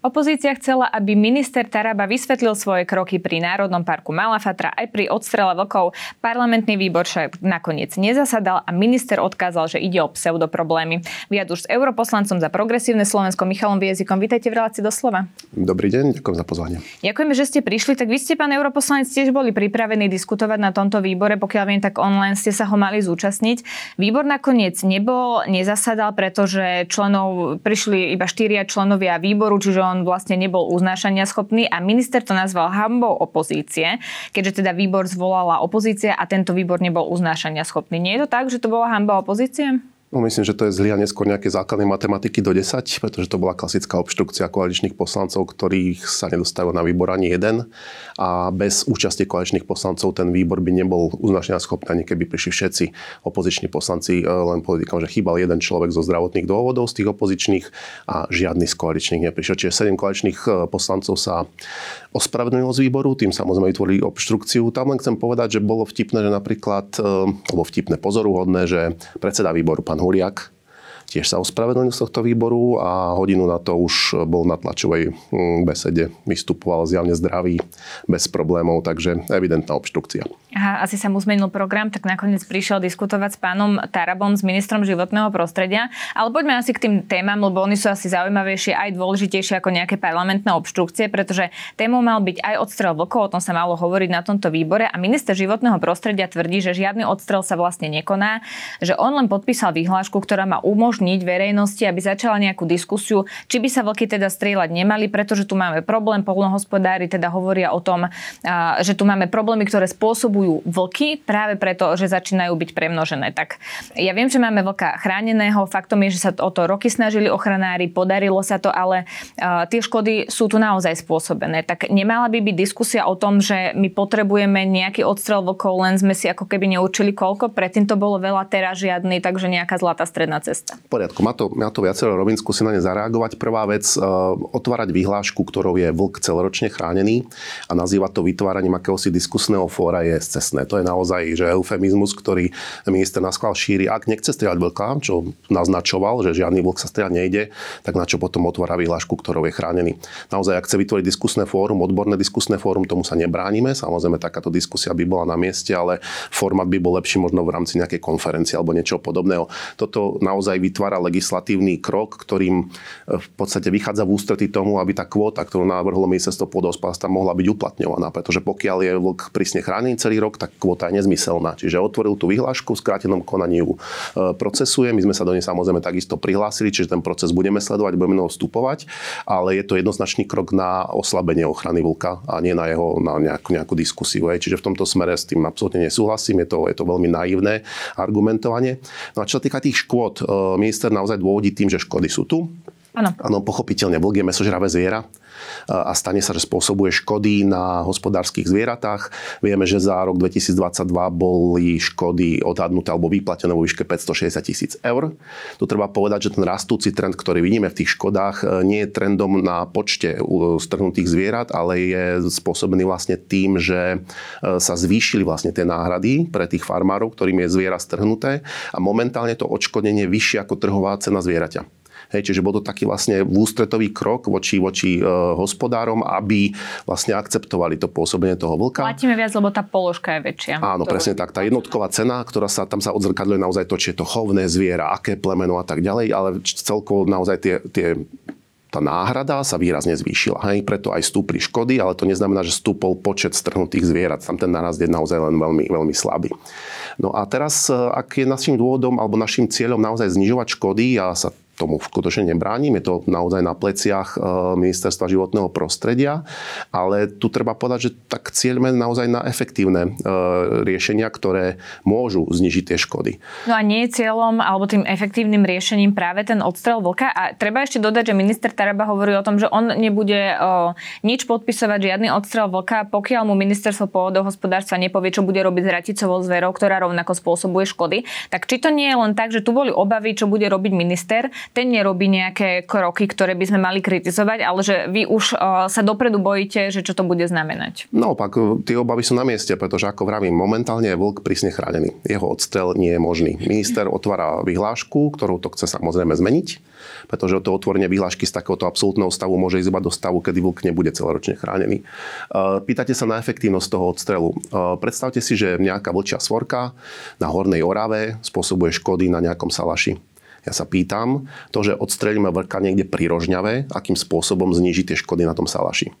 Opozícia chcela, aby minister Taraba vysvetlil svoje kroky pri Národnom parku Malafatra aj pri odstrele vlkov. Parlamentný výbor však nakoniec nezasadal a minister odkázal, že ide o pseudoproblémy. Viac už s europoslancom za progresívne Slovensko Michalom Viezikom. Vítajte v relácii doslova. Dobrý deň, ďakujem za pozvanie. Ďakujeme, že ste prišli. Tak vy ste, pán europoslanec, tiež boli pripravení diskutovať na tomto výbore. Pokiaľ viem, tak online ste sa ho mali zúčastniť. Výbor nakoniec nebol, nezasadal, pretože členov prišli iba štyria členovia výboru, čiže on vlastne nebol uznášania schopný a minister to nazval hambou opozície, keďže teda výbor zvolala opozícia a tento výbor nebol uznášania schopný. Nie je to tak, že to bola hamba opozície? No, myslím, že to je zlyhanie skôr nejaké základnej matematiky do 10, pretože to bola klasická obštrukcia koaličných poslancov, ktorých sa nedostavil na výbor ani jeden. A bez účasti koaličných poslancov ten výbor by nebol uznačenia schopný, ani keby prišli všetci opoziční poslanci, e, len politikom, že chýbal jeden človek zo zdravotných dôvodov z tých opozičných a žiadny z koaličných neprišiel. Čiže 7 koaličných e, poslancov sa ospravedlnilo z výboru, tým samozrejme vytvorili obštrukciu. Tam len chcem povedať, že bolo vtipné, že napríklad, e, alebo vtipné, pozoruhodné, že predseda výboru, pán Huliak, tiež sa ospravedlnil z tohto výboru a hodinu na to už bol na tlačovej mm, besede, vystupoval zjavne zdravý, bez problémov, takže evidentná obštrukcia. Aha, asi sa mu zmenil program, tak nakoniec prišiel diskutovať s pánom Tarabom, s ministrom životného prostredia. Ale poďme asi k tým témam, lebo oni sú asi zaujímavejšie aj dôležitejšie ako nejaké parlamentné obštrukcie, pretože témou mal byť aj odstrel vlkov, o tom sa malo hovoriť na tomto výbore a minister životného prostredia tvrdí, že žiadny odstrel sa vlastne nekoná, že on len podpísal vyhlášku, ktorá má umožniť verejnosti, aby začala nejakú diskusiu, či by sa vlky teda strieľať nemali, pretože tu máme problém, polnohospodári teda hovoria o tom, že tu máme problémy, ktoré spôsobujú vlky práve preto, že začínajú byť premnožené. Tak ja viem, že máme vlka chráneného, faktom je, že sa o to roky snažili ochranári, podarilo sa to, ale tie škody sú tu naozaj spôsobené. Tak nemala by byť diskusia o tom, že my potrebujeme nejaký odstrel vlkov, len sme si ako keby neurčili koľko, predtým to bolo veľa, teraz žiadny, takže nejaká zlatá stredná cesta. Poriadku, má to, má to viacero rovin, skúsim na ne zareagovať. Prvá vec, uh, otvárať vyhlášku, ktorou je vlk celoročne chránený a nazývať to vytváraním akéhosi diskusného fóra je bezcestné. To je naozaj že eufemizmus, ktorý minister na schvál šíri. Ak nechce strieľať vlka, čo naznačoval, že žiadny vlk sa strieľať nejde, tak na čo potom otvára vyhlášku, ktorou je chránený. Naozaj, ak chce vytvoriť diskusné fórum, odborné diskusné fórum, tomu sa nebránime. Samozrejme, takáto diskusia by bola na mieste, ale formát by bol lepší možno v rámci nejakej konferencie alebo niečo podobného. Toto naozaj vytvára legislatívny krok, ktorým e, v podstate vychádza v ústretí tomu, aby tá kvóta, ktorú navrhlo ministerstvo pôdohospodárstva, mohla byť uplatňovaná. Pretože pokiaľ je vlk prísne chránený celý rok, tak kvota je nezmyselná. Čiže otvoril tú vyhlášku, v skrátenom konaní ju e, procesuje. My sme sa do nej samozrejme takisto prihlásili, čiže ten proces budeme sledovať, budeme ho vstupovať, ale je to jednoznačný krok na oslabenie ochrany vlka a nie na jeho na nejakú, nejakú diskusiu. Čiže v tomto smere s tým absolútne nesúhlasím, je to, je to veľmi naivné argumentovanie. No a čo sa týka tých škôd, e, minister naozaj dôvodí tým, že škody sú tu. Áno. Pochopiteľne, vlk je mesožravé zviera a stane sa, že spôsobuje škody na hospodárskych zvieratách. Vieme, že za rok 2022 boli škody odhadnuté alebo vyplatené vo výške 560 tisíc eur. Tu treba povedať, že ten rastúci trend, ktorý vidíme v tých škodách, e, nie je trendom na počte strhnutých zvierat, ale je spôsobený vlastne tým, že e, sa zvýšili vlastne tie náhrady pre tých farmárov, ktorým je zviera strhnuté a momentálne to odškodnenie vyššie ako trhová cena zvieraťa. Hej, čiže bol to taký vlastne ústretový krok voči, voči e, hospodárom, aby vlastne akceptovali to pôsobenie toho vlka. Platíme viac, lebo tá položka je väčšia. Áno, presne tak. Tá jednotková cena, ktorá sa tam sa odzrkadľuje naozaj to, či je to chovné zviera, aké plemeno a tak ďalej, ale celkovo naozaj tie, tie tá náhrada sa výrazne zvýšila. Hej, preto aj stúpli škody, ale to neznamená, že stúpol počet strhnutých zvierat. Tam ten nárast je naozaj len veľmi, veľmi slabý. No a teraz, e, ak je našim dôvodom alebo našim cieľom naozaj znižovať škody, ja sa tomu skutočne nebránim, je to naozaj na pleciach e, ministerstva životného prostredia, ale tu treba povedať, že tak cieľme naozaj na efektívne e, riešenia, ktoré môžu znižiť tie škody. No a nie je cieľom alebo tým efektívnym riešením práve ten odstrel vlka a treba ešte dodať, že minister Taraba hovorí o tom, že on nebude o, nič podpisovať, žiadny odstrel vlka, pokiaľ mu ministerstvo pôdohospodárstva nepovie, čo bude robiť s hraticovou zverou, ktorá rovnako spôsobuje škody. Tak či to nie je len tak, že tu boli obavy, čo bude robiť minister, ten nerobí nejaké kroky, ktoré by sme mali kritizovať, ale že vy už sa dopredu bojíte, že čo to bude znamenať. Naopak, tie obavy sú na mieste, pretože ako vravím, momentálne je vlk prísne chránený. Jeho odstrel nie je možný. Minister otvára vyhlášku, ktorú to chce samozrejme zmeniť, pretože to otvorenie vyhlášky z takéhoto absolútneho stavu môže ísť iba do stavu, kedy vlk nebude celoročne chránený. Pýtate sa na efektívnosť toho odstrelu. Predstavte si, že nejaká vlčia svorka na Hornej Orave spôsobuje škody na nejakom salaši. Ja sa pýtam, to, že odstrelíme vrka niekde pri Rožňave, akým spôsobom zniží tie škody na tom salaši.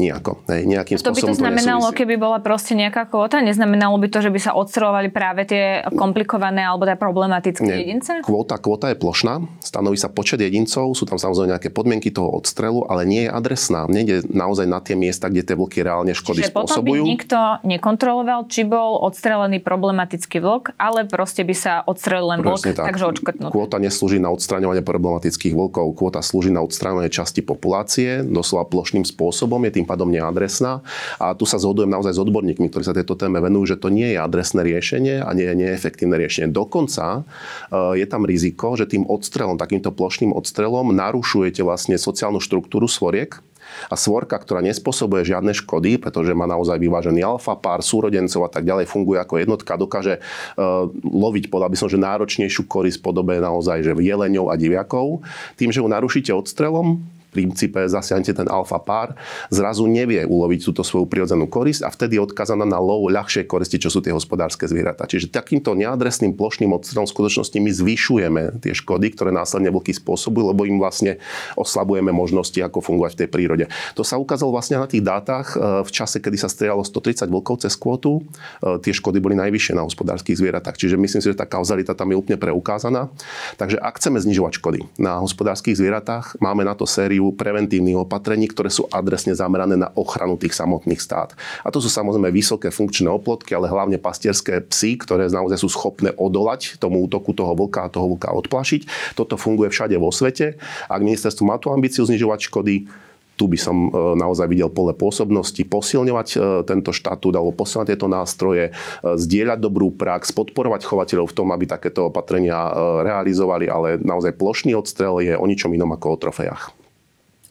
Nijako. Hej, nejakým to by to znamenalo, to keby bola proste nejaká kvóta? Neznamenalo by to, že by sa odstrelovali práve tie komplikované alebo teda problematické Nie. jedince? Kvóta, kvóta je plošná, stanoví sa počet jedincov, sú tam samozrejme nejaké podmienky toho odstrelu, ale nie je adresná. Nejde naozaj na tie miesta, kde tie vlky reálne škody Čiže spôsobujú. Čiže by nikto nekontroloval, či bol odstrelený problematický vlk, ale proste by sa odstrelil len vlk, tak. takže odškrtnúť. Kvóta neslúži na odstraňovanie problematických vlkov, kvóta slúži na odstraňovanie časti populácie, doslova plošným spôsobom. Je tým pádom neadresná. A tu sa zhodujem naozaj s odborníkmi, ktorí sa tejto téme venujú, že to nie je adresné riešenie a nie je neefektívne riešenie. Dokonca e, je tam riziko, že tým odstrelom, takýmto plošným odstrelom narušujete vlastne sociálnu štruktúru svoriek, a svorka, ktorá nespôsobuje žiadne škody, pretože má naozaj vyvážený alfa pár, súrodencov a tak ďalej, funguje ako jednotka, dokáže uh, loviť, podľa by som, že náročnejšiu korisť podobe naozaj, že jeleňov a diviakov. Tým, že ju narušíte odstrelom, princípe zasiahnete ten alfa pár, zrazu nevie uloviť túto svoju prirodzenú korisť a vtedy je odkazaná na lov ľahšej koristi, čo sú tie hospodárske zvieratá. Čiže takýmto neadresným plošným odstrelom skutočnosti my zvyšujeme tie škody, ktoré následne vlky spôsobujú, lebo im vlastne oslabujeme možnosti, ako fungovať v tej prírode. To sa ukázalo vlastne na tých dátach e, v čase, kedy sa strieľalo 130 vlkov cez kvotu. E, tie škody boli najvyššie na hospodárskych zvieratách. Čiže myslím si, že tá kauzalita tam je úplne preukázaná. Takže ak chceme znižovať škody na hospodárskych zvieratách, máme na to sériu sériu preventívnych opatrení, ktoré sú adresne zamerané na ochranu tých samotných stát. A to sú samozrejme vysoké funkčné oplotky, ale hlavne pastierské psy, ktoré naozaj sú schopné odolať tomu útoku toho vlka a toho vlka odplašiť. Toto funguje všade vo svete. Ak ministerstvo má tú ambíciu znižovať škody, tu by som e, naozaj videl pole pôsobnosti, posilňovať e, tento štatút alebo posilňovať tieto nástroje, e, zdieľať dobrú prax, podporovať chovateľov v tom, aby takéto opatrenia realizovali, ale naozaj plošný odstrel je o ničom inom ako o trofejach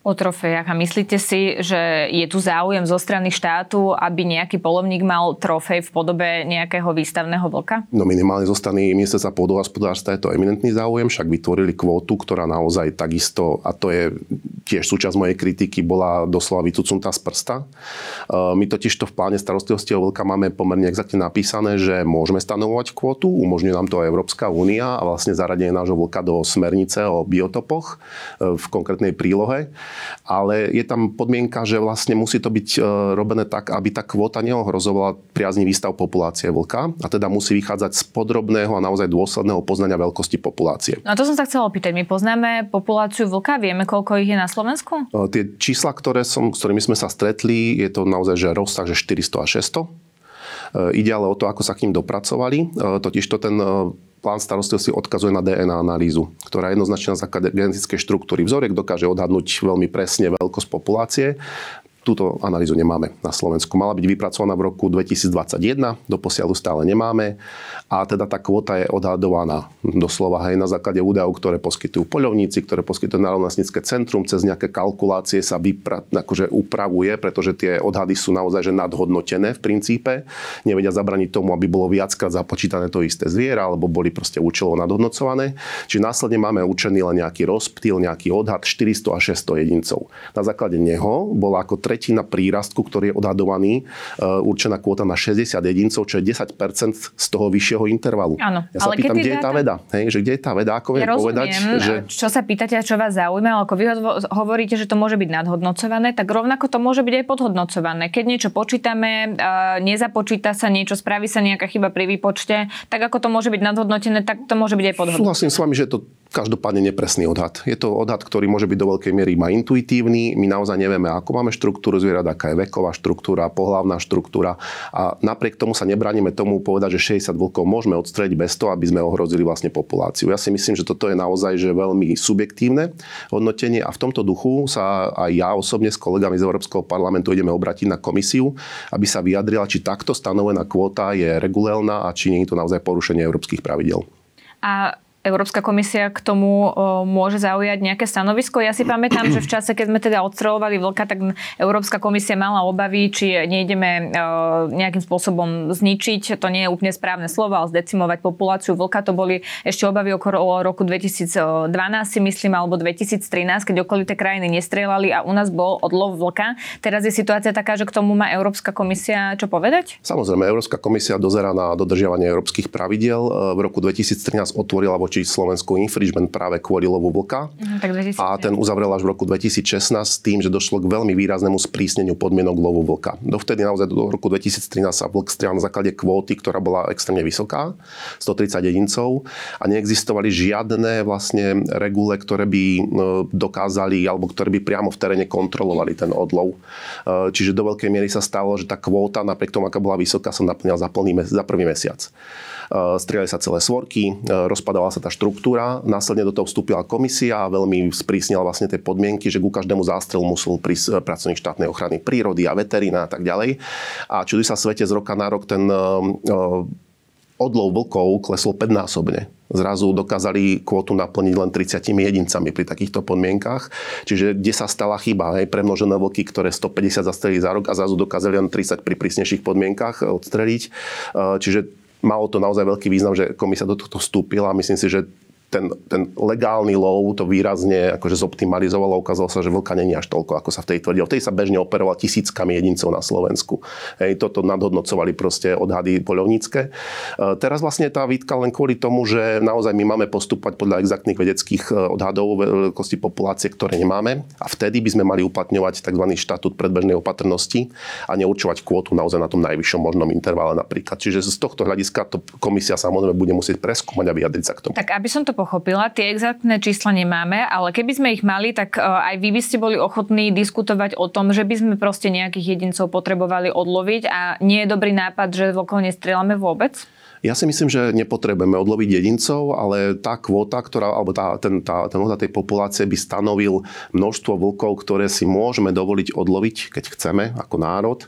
o trofejach. A myslíte si, že je tu záujem zo strany štátu, aby nejaký polovník mal trofej v podobe nejakého výstavného vlka? No minimálne zo strany ministerstva pôdohospodárstva je to eminentný záujem, však vytvorili kvótu, ktorá naozaj takisto, a to je tiež súčasť mojej kritiky, bola doslova vycucnutá z prsta. E, my totiž to v pláne starostlivosti o vlka máme pomerne exaktne napísané, že môžeme stanovovať kvótu, umožňuje nám to Európska únia a vlastne zaradenie nášho vlka do smernice o biotopoch e, v konkrétnej prílohe ale je tam podmienka, že vlastne musí to byť e, robené tak, aby tá kvóta neohrozovala priaznivý stav populácie vlka a teda musí vychádzať z podrobného a naozaj dôsledného poznania veľkosti populácie. No a to som sa chcela opýtať. My poznáme populáciu vlka, vieme, koľko ich je na Slovensku? E, tie čísla, ktoré som, s ktorými sme sa stretli, je to naozaj že rozsah, že 400 až 600. E, ide ale o to, ako sa k ním dopracovali. Totiž to ten plán starostlivosti odkazuje na DNA analýzu, ktorá jednoznačne na základe genetickej štruktúry. Vzoriek dokáže odhadnúť veľmi presne veľkosť populácie Túto analýzu nemáme na Slovensku. Mala byť vypracovaná v roku 2021, do posiaľu stále nemáme. A teda tá kvota je odhadovaná doslova aj na základe údajov, ktoré poskytujú poľovníci, ktoré poskytujú Národnostnícke centrum, cez nejaké kalkulácie sa vypra, akože upravuje, pretože tie odhady sú naozaj že nadhodnotené v princípe. Nevedia zabraniť tomu, aby bolo viackrát započítané to isté zviera, alebo boli proste účelovo nadhodnocované. Čiže následne máme určený len nejaký rozptýl, nejaký odhad 400 až 600 jedincov. Na základe neho bola ako tretina prírastku, ktorý je odhadovaný, e, určená kvota na 60 jedincov, čo je 10% z toho vyššieho intervalu. Áno, ja sa ale pýtam, kde dáta... je tá veda? Hej, že kde je tá veda? Ako ja rozumiem, povedať? Že... Čo sa pýtate a čo vás zaujíma, ako vy hovoríte, že to môže byť nadhodnocované, tak rovnako to môže byť aj podhodnocované. Keď niečo počítame, nezapočíta sa niečo, spraví sa nejaká chyba pri výpočte, tak ako to môže byť nadhodnotené, tak to môže byť aj podhodnotené. Súhlasím s vami, že to každopádne nepresný odhad. Je to odhad, ktorý môže byť do veľkej miery iba intuitívny. My naozaj nevieme, ako máme štruktúru zvierat, aká je veková štruktúra, pohlavná štruktúra. A napriek tomu sa nebránime tomu povedať, že 60 vlkov môžeme odstreliť bez toho, aby sme ohrozili vlastne populáciu. Ja si myslím, že toto je naozaj že veľmi subjektívne hodnotenie a v tomto duchu sa aj ja osobne s kolegami z Európskeho parlamentu ideme obratiť na komisiu, aby sa vyjadrila, či takto stanovená kvóta je regulérna a či nie je to naozaj porušenie európskych pravidel. A Európska komisia k tomu môže zaujať nejaké stanovisko. Ja si pamätám, že v čase, keď sme teda odstrelovali vlka, tak Európska komisia mala obavy, či nejdeme nejakým spôsobom zničiť, to nie je úplne správne slovo, ale zdecimovať populáciu vlka. To boli ešte obavy okolo roku 2012, si myslím, alebo 2013, keď okolité krajiny nestrelali a u nás bol odlov vlka. Teraz je situácia taká, že k tomu má Európska komisia čo povedať? Samozrejme, Európska komisia dozera na dodržiavanie európskych pravidiel. V roku 2013 otvorila vo voči Slovensku infringement práve kvôli lovu vlka. Tak a ten uzavrel až v roku 2016 s tým, že došlo k veľmi výraznému sprísneniu podmienok lovu vlka. Dovtedy naozaj do roku 2013 sa vlk strieľal na základe kvóty, ktorá bola extrémne vysoká, 130 jedincov a neexistovali žiadne vlastne regule, ktoré by e, dokázali alebo ktoré by priamo v teréne kontrolovali ten odlov. E, čiže do veľkej miery sa stalo, že tá kvóta napriek tomu, aká bola vysoká, sa naplnila za, plný, za prvý mesiac. E, strieľali sa celé svorky, rozpadala sa tá štruktúra. Následne do toho vstúpila komisia a veľmi sprísnila vlastne tie podmienky, že ku každému zástrelu musel prísť eh, pracovník štátnej ochrany prírody a veterína a tak ďalej. A čuduj sa svete z roka na rok ten uh, odlov vlkov klesol 5-násobne. Zrazu dokázali kvotu naplniť len 30 jedincami pri takýchto podmienkach. Čiže kde sa stala chyba? Hej, premnožené vlky, ktoré 150 zastrelili za rok a zrazu dokázali len 30 pri prísnejších podmienkach odstreliť. Čiže malo to naozaj veľký význam, že komisia do tohto vstúpila a myslím si, že ten, ten legálny lov to výrazne akože zoptimalizovalo. Ukázalo sa, že vlka není až toľko, ako sa v tej tvrdilo. V tej sa bežne operoval tisíckami jedincov na Slovensku. Hej, toto nadhodnocovali proste odhady poľovnícke. E, teraz vlastne tá výtka len kvôli tomu, že naozaj my máme postupovať podľa exaktných vedeckých e, odhadov veľkosti populácie, ktoré nemáme. A vtedy by sme mali uplatňovať tzv. štatút predbežnej opatrnosti a neurčovať kvótu naozaj na tom najvyššom možnom intervale napríklad. Čiže z tohto hľadiska to komisia samozrejme bude musieť preskúmať a vyjadriť sa k tomu. Tak aby som to pochopila, tie exaktné čísla nemáme, ale keby sme ich mali, tak e, aj vy by ste boli ochotní diskutovať o tom, že by sme proste nejakých jedincov potrebovali odloviť a nie je dobrý nápad, že vlkov nestrieľame vôbec? Ja si myslím, že nepotrebujeme odloviť jedincov, ale tá kvota, ktorá, alebo tá, ten, tá, ten tej populácie by stanovil množstvo vlkov, ktoré si môžeme dovoliť odloviť, keď chceme, ako národ, e,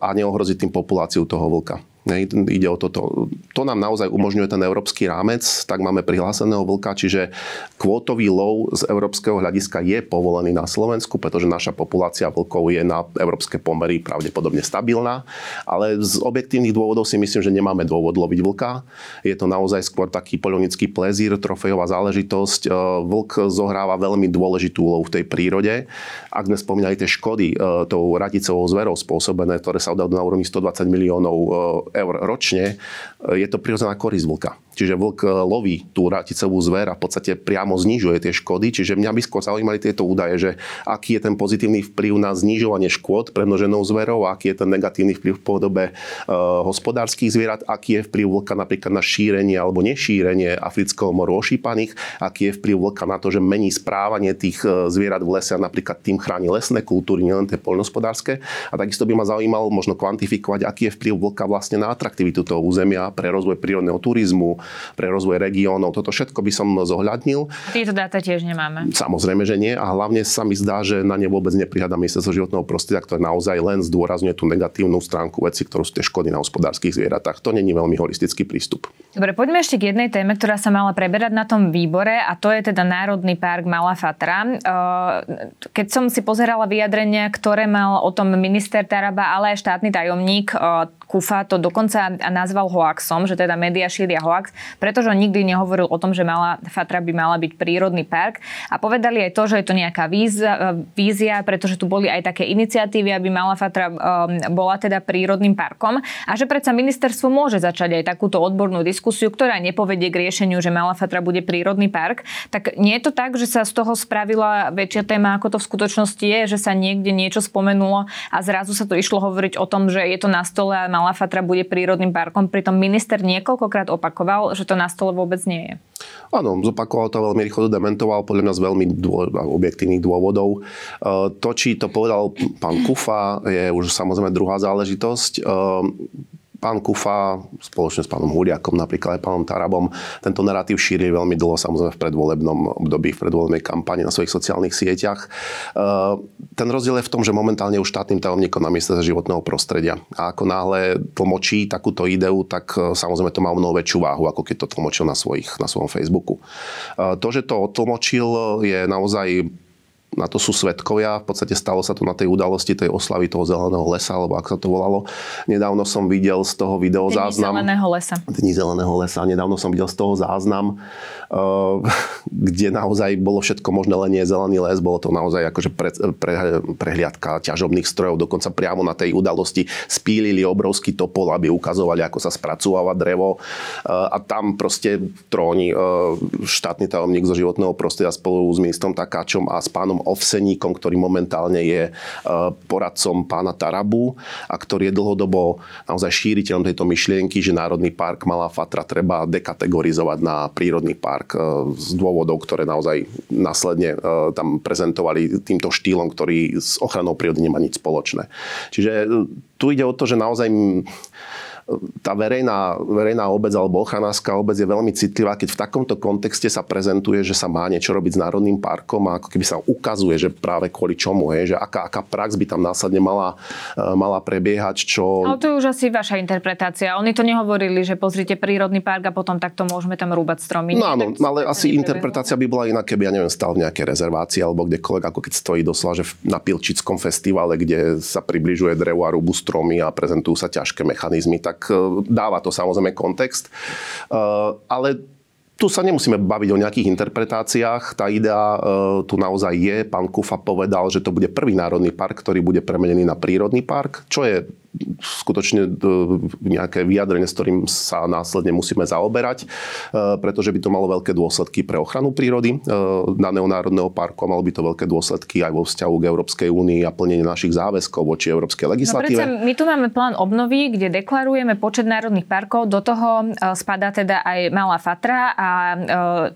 a neohroziť tým populáciu toho vlka. Ide o toto. To nám naozaj umožňuje ten európsky rámec, tak máme prihláseného vlka, čiže kvótový lov z európskeho hľadiska je povolený na Slovensku, pretože naša populácia vlkov je na európske pomery pravdepodobne stabilná, ale z objektívnych dôvodov si myslím, že nemáme dôvod loviť vlka. Je to naozaj skôr taký poľovnický plezír, trofejová záležitosť. E, vlk zohráva veľmi dôležitú úlohu v tej prírode. Ak sme spomínali tie škody e, tou radicovou zverou spôsobené, ktoré sa odhadujú na úrovni 120 miliónov e, eur ročne, je to prirodzená korisť vlka. Čiže vlk e, loví tú raticovú zver a v podstate priamo znižuje tie škody. Čiže mňa by skôr zaujímali tieto údaje, že aký je ten pozitívny vplyv na znižovanie škôd premnoženou zverou, aký je ten negatívny vplyv v podobe uh, hospodárskych zvierat, aký je vplyv vlka napríklad na šírenie alebo nešírenie afrického moru ošípaných, aký je vplyv vlka na to, že mení správanie tých e, zvierat v lese a napríklad tým chráni lesné kultúry, nielen tie poľnohospodárske. A takisto by ma zaujímalo možno kvantifikovať, aký je vplyv vlka vlastne na atraktivitu toho územia pre rozvoj prírodného turizmu, pre rozvoj regiónov. Toto všetko by som zohľadnil. Tieto dáta tiež nemáme. Samozrejme, že nie. A hlavne sa mi zdá, že na ne vôbec neprihľadá ministerstvo životného prostredia, ktoré naozaj len zdôrazňuje tú negatívnu stránku veci, ktorú sú tie škody na hospodárskych zvieratách. To není veľmi holistický prístup. Dobre, poďme ešte k jednej téme, ktorá sa mala preberať na tom výbore a to je teda Národný park Malá Fatra. Ehm, keď som si pozerala vyjadrenia, ktoré mal o tom minister Taraba, ale aj štátny tajomník Kufa to dokonca nazval hoaxom, že teda média šíria hoax, pretože on nikdy nehovoril o tom, že Malá Fatra by mala byť prírodný park a povedali aj to, že je to nejaká vízia, vízia pretože tu boli aj také iniciatívy, aby Malá Fatra um, bola teda prírodným parkom a že predsa ministerstvo môže začať aj takúto odbornú diskusiu, ktorá nepovedie k riešeniu, že Malá Fatra bude prírodný park. Tak nie je to tak, že sa z toho spravila väčšia téma, ako to v skutočnosti je, že sa niekde niečo spomenulo a zrazu sa to išlo hovoriť o tom, že je to na stole a Malá Fatra bude prírodným parkom. Pritom minister niekoľkokrát opakoval, že to na stole vôbec nie je. Áno, zopakoval to veľmi rýchlo, dementoval podľa nás veľmi dô, objektívnych dôvodov. E, to, či to povedal pán Kufa, je už samozrejme druhá záležitosť. E, pán Kufa spoločne s pánom Huliakom, napríklad aj pánom Tarabom, tento narratív šíri veľmi dlho, samozrejme v predvolebnom období, v predvolebnej kampani na svojich sociálnych sieťach. Ten rozdiel je v tom, že momentálne už štátnym tajomníkom na mieste životného prostredia. A ako náhle tlmočí takúto ideu, tak samozrejme to má mnoho väčšiu váhu, ako keď to tlmočil na, svojich, na svojom Facebooku. To, že to otlmočil, je naozaj na to sú svetkovia. V podstate stalo sa to na tej udalosti tej oslavy toho zeleného lesa, alebo ako sa to volalo. Nedávno som videl z toho video Dní záznam. zeleného lesa. Dní zeleného lesa. Nedávno som videl z toho záznam, uh, kde naozaj bolo všetko možné, len nie zelený les. Bolo to naozaj akože pre, pre, prehliadka ťažobných strojov. Dokonca priamo na tej udalosti spílili obrovský topol, aby ukazovali, ako sa spracováva drevo. Uh, a tam proste tróni uh, štátny tajomník zo životného prostredia spolu s ministrom Takáčom a s pánom Ovseníkom, ktorý momentálne je e, poradcom pána Tarabu a ktorý je dlhodobo naozaj šíriteľom tejto myšlienky, že Národný park Malá Fatra treba dekategorizovať na prírodný park e, z dôvodov, ktoré naozaj následne e, tam prezentovali týmto štýlom, ktorý s ochranou prírody nemá nič spoločné. Čiže tu ide o to, že naozaj tá verejná, verejná obec alebo ochranárska obec je veľmi citlivá, keď v takomto kontexte sa prezentuje, že sa má niečo robiť s Národným parkom a ako keby sa ukazuje, že práve kvôli čomu, je, že aká, aká prax by tam následne mala, e, mala prebiehať, čo... Ale to je už asi vaša interpretácia. Oni to nehovorili, že pozrite prírodný park a potom takto môžeme tam rúbať stromy. No áno, ale asi interpretácia by bola iná, keby, ja neviem, stal v nejakej rezervácii alebo kdekoľvek, ako keď stojí doslova, že na Pilčickom festivale, kde sa približuje drevo a rúbu stromy a prezentujú sa ťažké mechanizmy, tak tak e, dáva to samozrejme kontext. E, ale tu sa nemusíme baviť o nejakých interpretáciách. Tá idea e, tu naozaj je. Pán Kufa povedal, že to bude prvý národný park, ktorý bude premenený na prírodný park, čo je skutočne e, nejaké vyjadrenie, s ktorým sa následne musíme zaoberať, e, pretože by to malo veľké dôsledky pre ochranu prírody e, daného národného parku a malo by to veľké dôsledky aj vo vzťahu k Európskej únii a plnenie našich záväzkov voči európskej legislatíve. No my tu máme plán obnovy, kde deklarujeme počet národných parkov, do toho spadá teda aj Malá Fatra a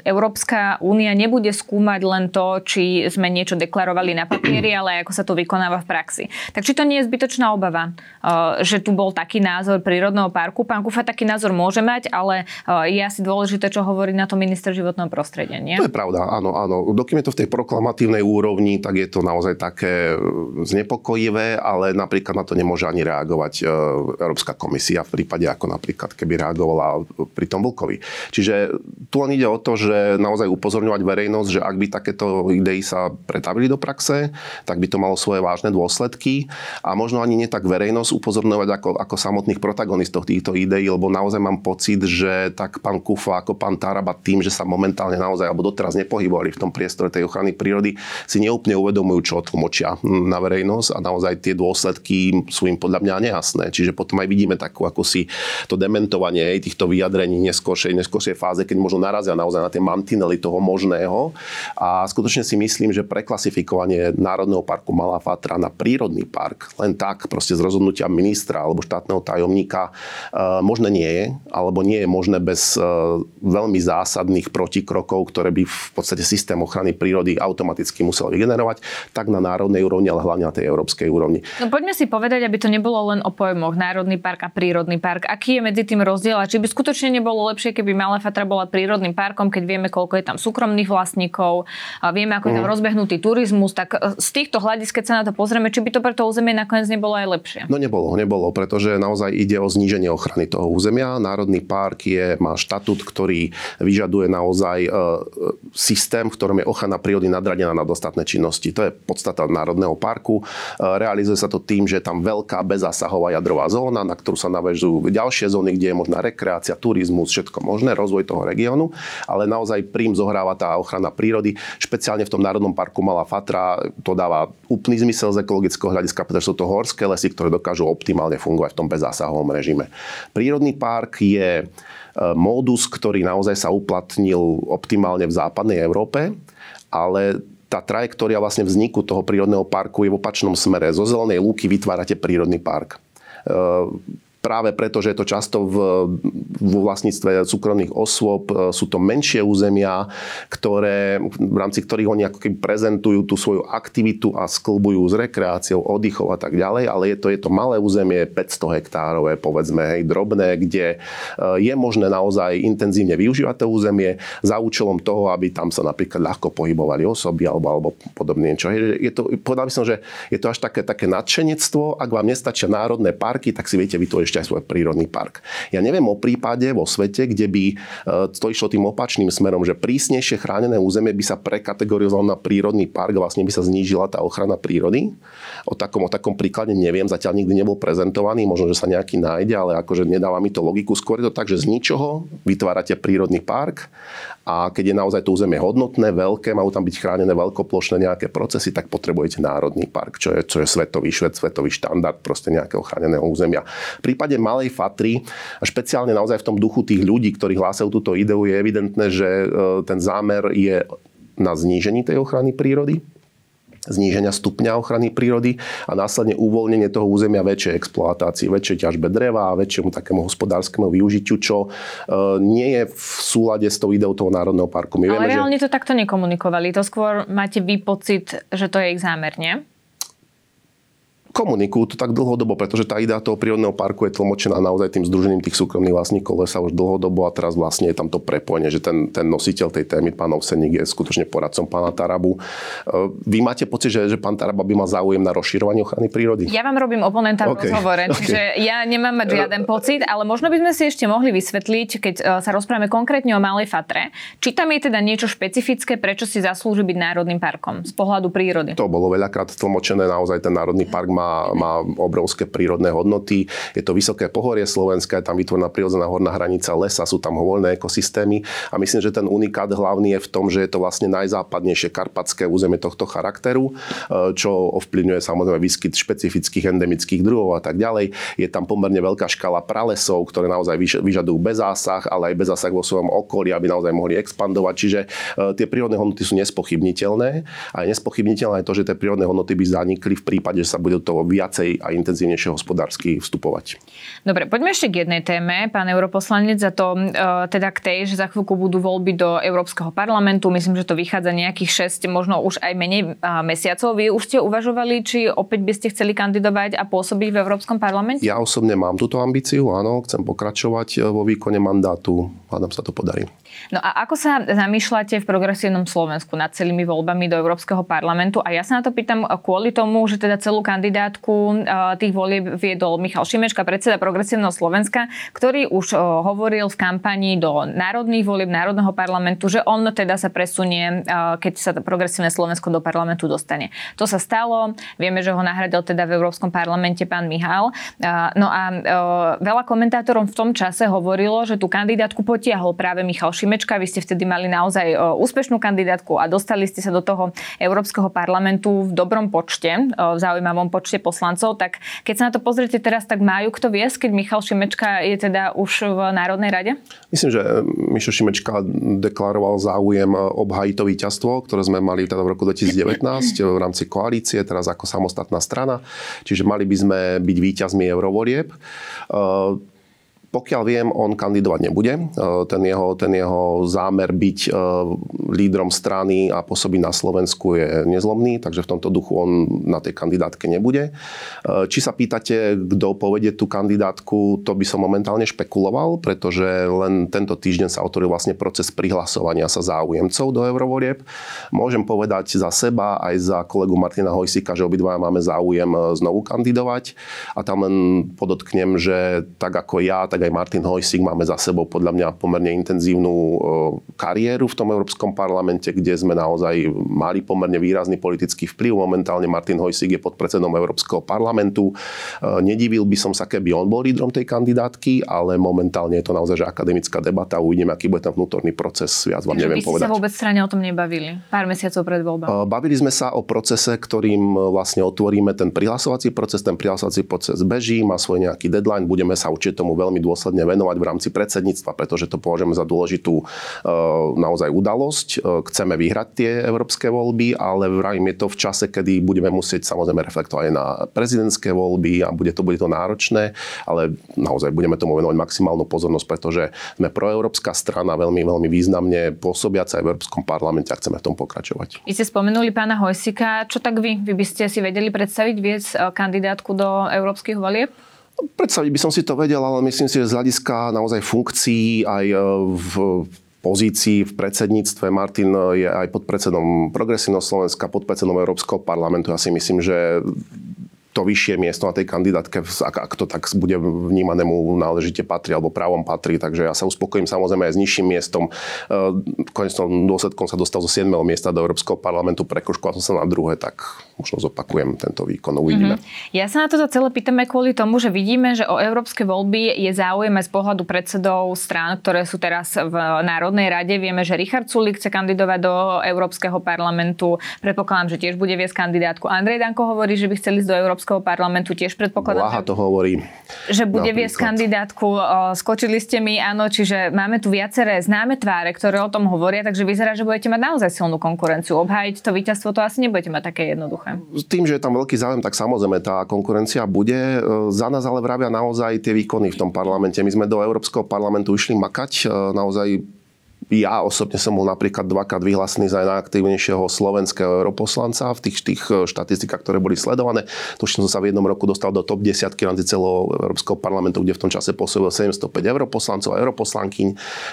Európska únia nebude skúmať len to, či sme niečo deklarovali na papieri, ale ako sa to vykonáva v praxi. Tak či to nie je zbytočná obava? Eh, že tu bol taký názor prírodného parku. Pán Kufa taký názor môže mať, ale eh, je asi dôležité, čo hovorí na to minister životného prostredia, nie? To je pravda, áno, áno. Dokým je to v tej proklamatívnej úrovni, tak je to naozaj také eh, znepokojivé, ale napríklad na to nemôže ani reagovať Európska komisia v prípade, ako napríklad keby reagovala pri tom Vlkovi. Čiže tu len ide o to, že naozaj upozorňovať verejnosť, že ak by takéto idei sa pretavili do praxe, tak by to malo svoje vážne dôsledky a možno ani nie tak verejnosť upozorňovať ako, ako samotných protagonistov týchto ideí, lebo naozaj mám pocit, že tak pán Kufa ako pán Taraba tým, že sa momentálne naozaj alebo doteraz nepohybovali v tom priestore tej ochrany prírody, si neúplne uvedomujú, čo tlmočia na verejnosť a naozaj tie dôsledky sú im podľa mňa nejasné. Čiže potom aj vidíme takú ako si to dementovanie aj týchto vyjadrení neskôršej, neskôršej fáze, keď možno narazia naozaj na tie mantinely toho možného. A skutočne si myslím, že preklasifikovanie Národného parku Malá Fatra na prírodný park len tak proste z rozhodnutia ministra alebo štátneho tajomníka e, možné nie je, alebo nie je možné bez e, veľmi zásadných protikrokov, ktoré by v podstate systém ochrany prírody automaticky musel vygenerovať, tak na národnej úrovni, ale hlavne na tej európskej úrovni. No poďme si povedať, aby to nebolo len o pojmoch národný park a prírodný park. Aký je medzi tým rozdiel a či by skutočne nebolo lepšie, keby Malá Fatra bola prírodným parkom, keď vieme, koľko je tam súkromných vlastníkov, a vieme, ako je tam mm. rozbehnutý turizmus, tak e, z týchto hľadisk, keď sa na to pozrieme, či by to pre to územie nakoniec nebolo aj lepšie. No nebolo nebolo, nebolo, pretože naozaj ide o zníženie ochrany toho územia. Národný park je, má štatút, ktorý vyžaduje naozaj e, systém, v ktorom je ochrana prírody nadradená na dostatné činnosti. To je podstata Národného parku. E, realizuje sa to tým, že je tam veľká bezásahová jadrová zóna, na ktorú sa navežujú ďalšie zóny, kde je možná rekreácia, turizmus, všetko možné, rozvoj toho regiónu, ale naozaj prím zohráva tá ochrana prírody. Špeciálne v tom Národnom parku Malá Fatra to dáva úplný zmysel z ekologického hľadiska, pretože sú to horské lesy, ktoré dokážu optimálne fungovať v tom bezásahovom režime. Prírodný park je e, módus, ktorý naozaj sa uplatnil optimálne v západnej Európe, ale tá trajektória vlastne vzniku toho prírodného parku je v opačnom smere. Zo zelenej lúky vytvárate prírodný park. Práve preto, že je to často v, v vlastníctve súkromných osôb, e, sú to menšie územia, ktoré, v rámci ktorých oni ako keby prezentujú tú svoju aktivitu a sklbujú s rekreáciou, oddychov a tak ďalej, ale je to, je to malé územie, 500 hektárové, povedzme, hej, drobné, kde e, je možné naozaj intenzívne využívať to územie za účelom toho, aby tam sa napríklad ľahko pohybovali osoby alebo, alebo podobne niečo. Je to, povedal by som, že je to až také, také nadšenectvo, ak vám nestačia národné parky, tak si viete vytvoriť ešte aj svoj prírodný park. Ja neviem o prípade vo svete, kde by e, to išlo tým opačným smerom, že prísnejšie chránené územie by sa prekategorizovalo na prírodný park vlastne by sa znížila tá ochrana prírody. O takom, o takom príklade neviem, zatiaľ nikdy nebol prezentovaný, možno, že sa nejaký nájde, ale akože nedáva mi to logiku. Skôr je to tak, že z ničoho vytvárate prírodný park a keď je naozaj to územie hodnotné, veľké, majú tam byť chránené veľkoplošné nejaké procesy, tak potrebujete národný park, čo je, čo je svetový šved, svetový štandard proste nejakého chráneného územia. V prípade malej Fatry, a špeciálne naozaj v tom duchu tých ľudí, ktorí hlásajú túto ideu, je evidentné, že e, ten zámer je na znížení tej ochrany prírody, zníženia stupňa ochrany prírody a následne uvoľnenie toho územia väčšej exploatácii, väčšej ťažbe dreva a väčšiemu takému hospodárskemu využitiu, čo e, nie je v súlade s tou ideou toho národného parku. My Ale vieme, reálne že... to takto nekomunikovali. To skôr máte vy pocit, že to je ich zámer, nie? Komunikujú to tak dlhodobo, pretože tá idea toho prírodného parku je tlmočená naozaj tým združením tých súkromných vlastníkov lesa už dlhodobo a teraz vlastne je tam to prepojenie, že ten, ten nositeľ tej témy, pán Ovseník, je skutočne poradcom pána Tarabu. E, vy máte pocit, že, že pán Taraba by mal záujem na rozširovanie ochrany prírody? Ja vám robím oponenta v okay. rozhovore, okay. čiže ja nemám mať žiaden pocit, ale možno by sme si ešte mohli vysvetliť, keď e, sa rozprávame konkrétne o Malej Fatre, či tam je teda niečo špecifické, prečo si zaslúži byť národným parkom z pohľadu prírody. To bolo veľakrát tlmočené, naozaj ten národný park má, má obrovské prírodné hodnoty. Je to vysoké pohorie Slovenska, je tam vytvorená prírodzená horná hranica lesa, sú tam voľné ekosystémy a myslím, že ten unikát hlavný je v tom, že je to vlastne najzápadnejšie karpatské územie tohto charakteru, e, čo ovplyvňuje samozrejme výskyt špecifických endemických druhov a tak ďalej. Je tam pomerne veľká škala pralesov, ktoré naozaj vyžadujú bez zásah, ale aj bez vo svojom okolí, aby naozaj mohli expandovať. Čiže e, tie prírodné hodnoty sú nespochybniteľné a je nespochybniteľné aj to, že tie prírodné hodnoty by zanikli v prípade, že sa budú to viacej a intenzívnejšie hospodársky vstupovať. Dobre, poďme ešte k jednej téme, pán europoslanec, za to e, teda k tej, že za chvíľku budú voľby do Európskeho parlamentu. Myslím, že to vychádza nejakých 6, možno už aj menej e, mesiacov. Vy už ste uvažovali, či opäť by ste chceli kandidovať a pôsobiť v Európskom parlamente? Ja osobne mám túto ambíciu, áno, chcem pokračovať e, vo výkone mandátu. Hádam sa to podarí. No a ako sa zamýšľate v progresívnom Slovensku nad celými voľbami do Európskeho parlamentu? A ja sa na to pýtam kvôli tomu, že teda celú kandidátku tých volieb viedol Michal Šimečka, predseda progresívneho Slovenska, ktorý už hovoril v kampani do národných volieb, národného parlamentu, že on teda sa presunie, keď sa progresívne Slovensko do parlamentu dostane. To sa stalo, vieme, že ho nahradil teda v Európskom parlamente pán Michal. No a veľa komentátorom v tom čase hovorilo, že tú kandidátku potiahol práve Michal Šimečka Šimečka, vy ste vtedy mali naozaj e, úspešnú kandidátku a dostali ste sa do toho Európskeho parlamentu v dobrom počte, e, v zaujímavom počte poslancov, tak keď sa na to pozriete teraz, tak majú kto viesť, keď Michal Šimečka je teda už v Národnej rade? Myslím, že e, Mišo Šimečka deklaroval záujem obhajiť to víťazstvo, ktoré sme mali teda v roku 2019 v rámci koalície, teraz ako samostatná strana. Čiže mali by sme byť víťazmi eurovolieb. Pokiaľ viem, on kandidovať nebude. E, ten jeho, ten jeho zámer byť e, lídrom strany a pôsobiť na Slovensku je nezlomný, takže v tomto duchu on na tej kandidátke nebude. E, či sa pýtate, kto povedie tú kandidátku, to by som momentálne špekuloval, pretože len tento týždeň sa otvoril vlastne proces prihlasovania sa záujemcov do eurovolieb. Môžem povedať za seba aj za kolegu Martina Hojsika, že obidvaja máme záujem znovu kandidovať a tam len podotknem, že tak ako ja, tak aj Martin Hojsik máme za sebou podľa mňa pomerne intenzívnu kariéru v tom Európskom parlamente, kde sme naozaj mali pomerne výrazný politický vplyv. Momentálne Martin Hojsik je podpredsedom Európskeho parlamentu. Nedivil by som sa, keby on bol lídrom tej kandidátky, ale momentálne je to naozaj že akademická debata. Uvidíme, aký bude tam vnútorný proces. Viac vám neviem povedať. sa vôbec strane o tom nebavili? Pár mesiacov pred voľbou. Bavili sme sa o procese, ktorým vlastne otvoríme ten prihlasovací proces. Ten prihlasovací proces beží, má svoj nejaký deadline. Budeme sa určite tomu veľmi dôsledne venovať v rámci predsedníctva, pretože to považujeme za dôležitú naozaj udalosť. Chceme vyhrať tie európske voľby, ale vravím, je to v čase, kedy budeme musieť samozrejme reflektovať aj na prezidentské voľby a bude to, bude to náročné, ale naozaj budeme tomu venovať maximálnu pozornosť, pretože sme proeurópska strana veľmi, veľmi významne pôsobiaca aj v Európskom parlamente a chceme v tom pokračovať. Vy ste spomenuli pána Hojsika. Čo tak vy? Vy by ste si vedeli predstaviť viec e, kandidátku do európskych volieb? Predstaviť by som si to vedel, ale myslím si, že z hľadiska naozaj funkcií aj e, v pozícii v predsedníctve. Martin je aj podpredsedom Progresívneho Slovenska, podpredsedom Európskeho parlamentu. Ja si myslím, že to vyššie miesto na tej kandidátke, ak, ak to tak bude vnímanému náležite patrí alebo právom patrí. Takže ja sa uspokojím samozrejme aj s nižším miestom. E, konečnom dôsledkom sa dostal zo 7. miesta do Európskeho parlamentu, prekoškoval som sa na druhé, tak možno zopakujem tento výkon, uvidíme. Mm-hmm. Ja sa na toto celé pýtame kvôli tomu, že vidíme, že o európske voľby je záujem z pohľadu predsedov strán, ktoré sú teraz v Národnej rade. Vieme, že Richard Sulik chce kandidovať do Európskeho parlamentu. Predpokladám, že tiež bude viesť kandidátku. Andrej Danko hovorí, že by chceli ísť do Európskeho Európskeho parlamentu tiež predpokladám. Blaha to hovorí. Že bude napríklad. viesť kandidátku. Skočili ste mi, áno, čiže máme tu viaceré známe tváre, ktoré o tom hovoria, takže vyzerá, že budete mať naozaj silnú konkurenciu. Obhájiť to víťazstvo to asi nebudete mať také jednoduché. Tým, že je tam veľký záujem, tak samozrejme tá konkurencia bude. E, za nás ale vravia naozaj tie výkony v tom parlamente. My sme do Európskeho parlamentu išli makať. E, naozaj ja osobne som bol napríklad dvakrát vyhlásený za najaktívnejšieho slovenského europoslanca v tých, tých e, štatistikách, ktoré boli sledované. Tuším, som sa v jednom roku dostal do top 10 v rámci celého Európskeho parlamentu, kde v tom čase pôsobil 705 europoslancov a europoslankyň.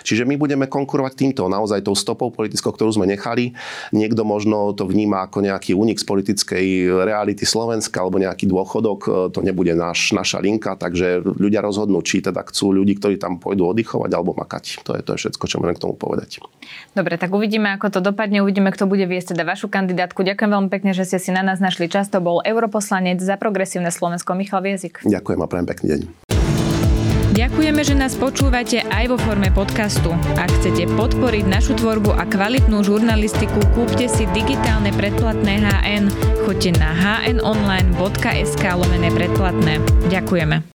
Čiže my budeme konkurovať týmto, naozaj tou stopou politickou, ktorú sme nechali. Niekto možno to vníma ako nejaký únik z politickej reality Slovenska alebo nejaký dôchodok. E, to nebude náš, naša linka, takže ľudia rozhodnú, či teda chcú ľudí, ktorí tam pôjdu oddychovať alebo makať. To je, to je všetko, čo môžem k tomu povedať. Dobre, tak uvidíme, ako to dopadne, uvidíme, kto bude viesť teda vašu kandidátku. Ďakujem veľmi pekne, že ste si na nás našli čas. To bol europoslanec za progresívne Slovensko Michal Viezik. Ďakujem a prajem pekný deň. Ďakujeme, že nás počúvate aj vo forme podcastu. Ak chcete podporiť našu tvorbu a kvalitnú žurnalistiku, kúpte si digitálne predplatné HN. Choďte na hnonline.sk lomené predplatné. Ďakujeme.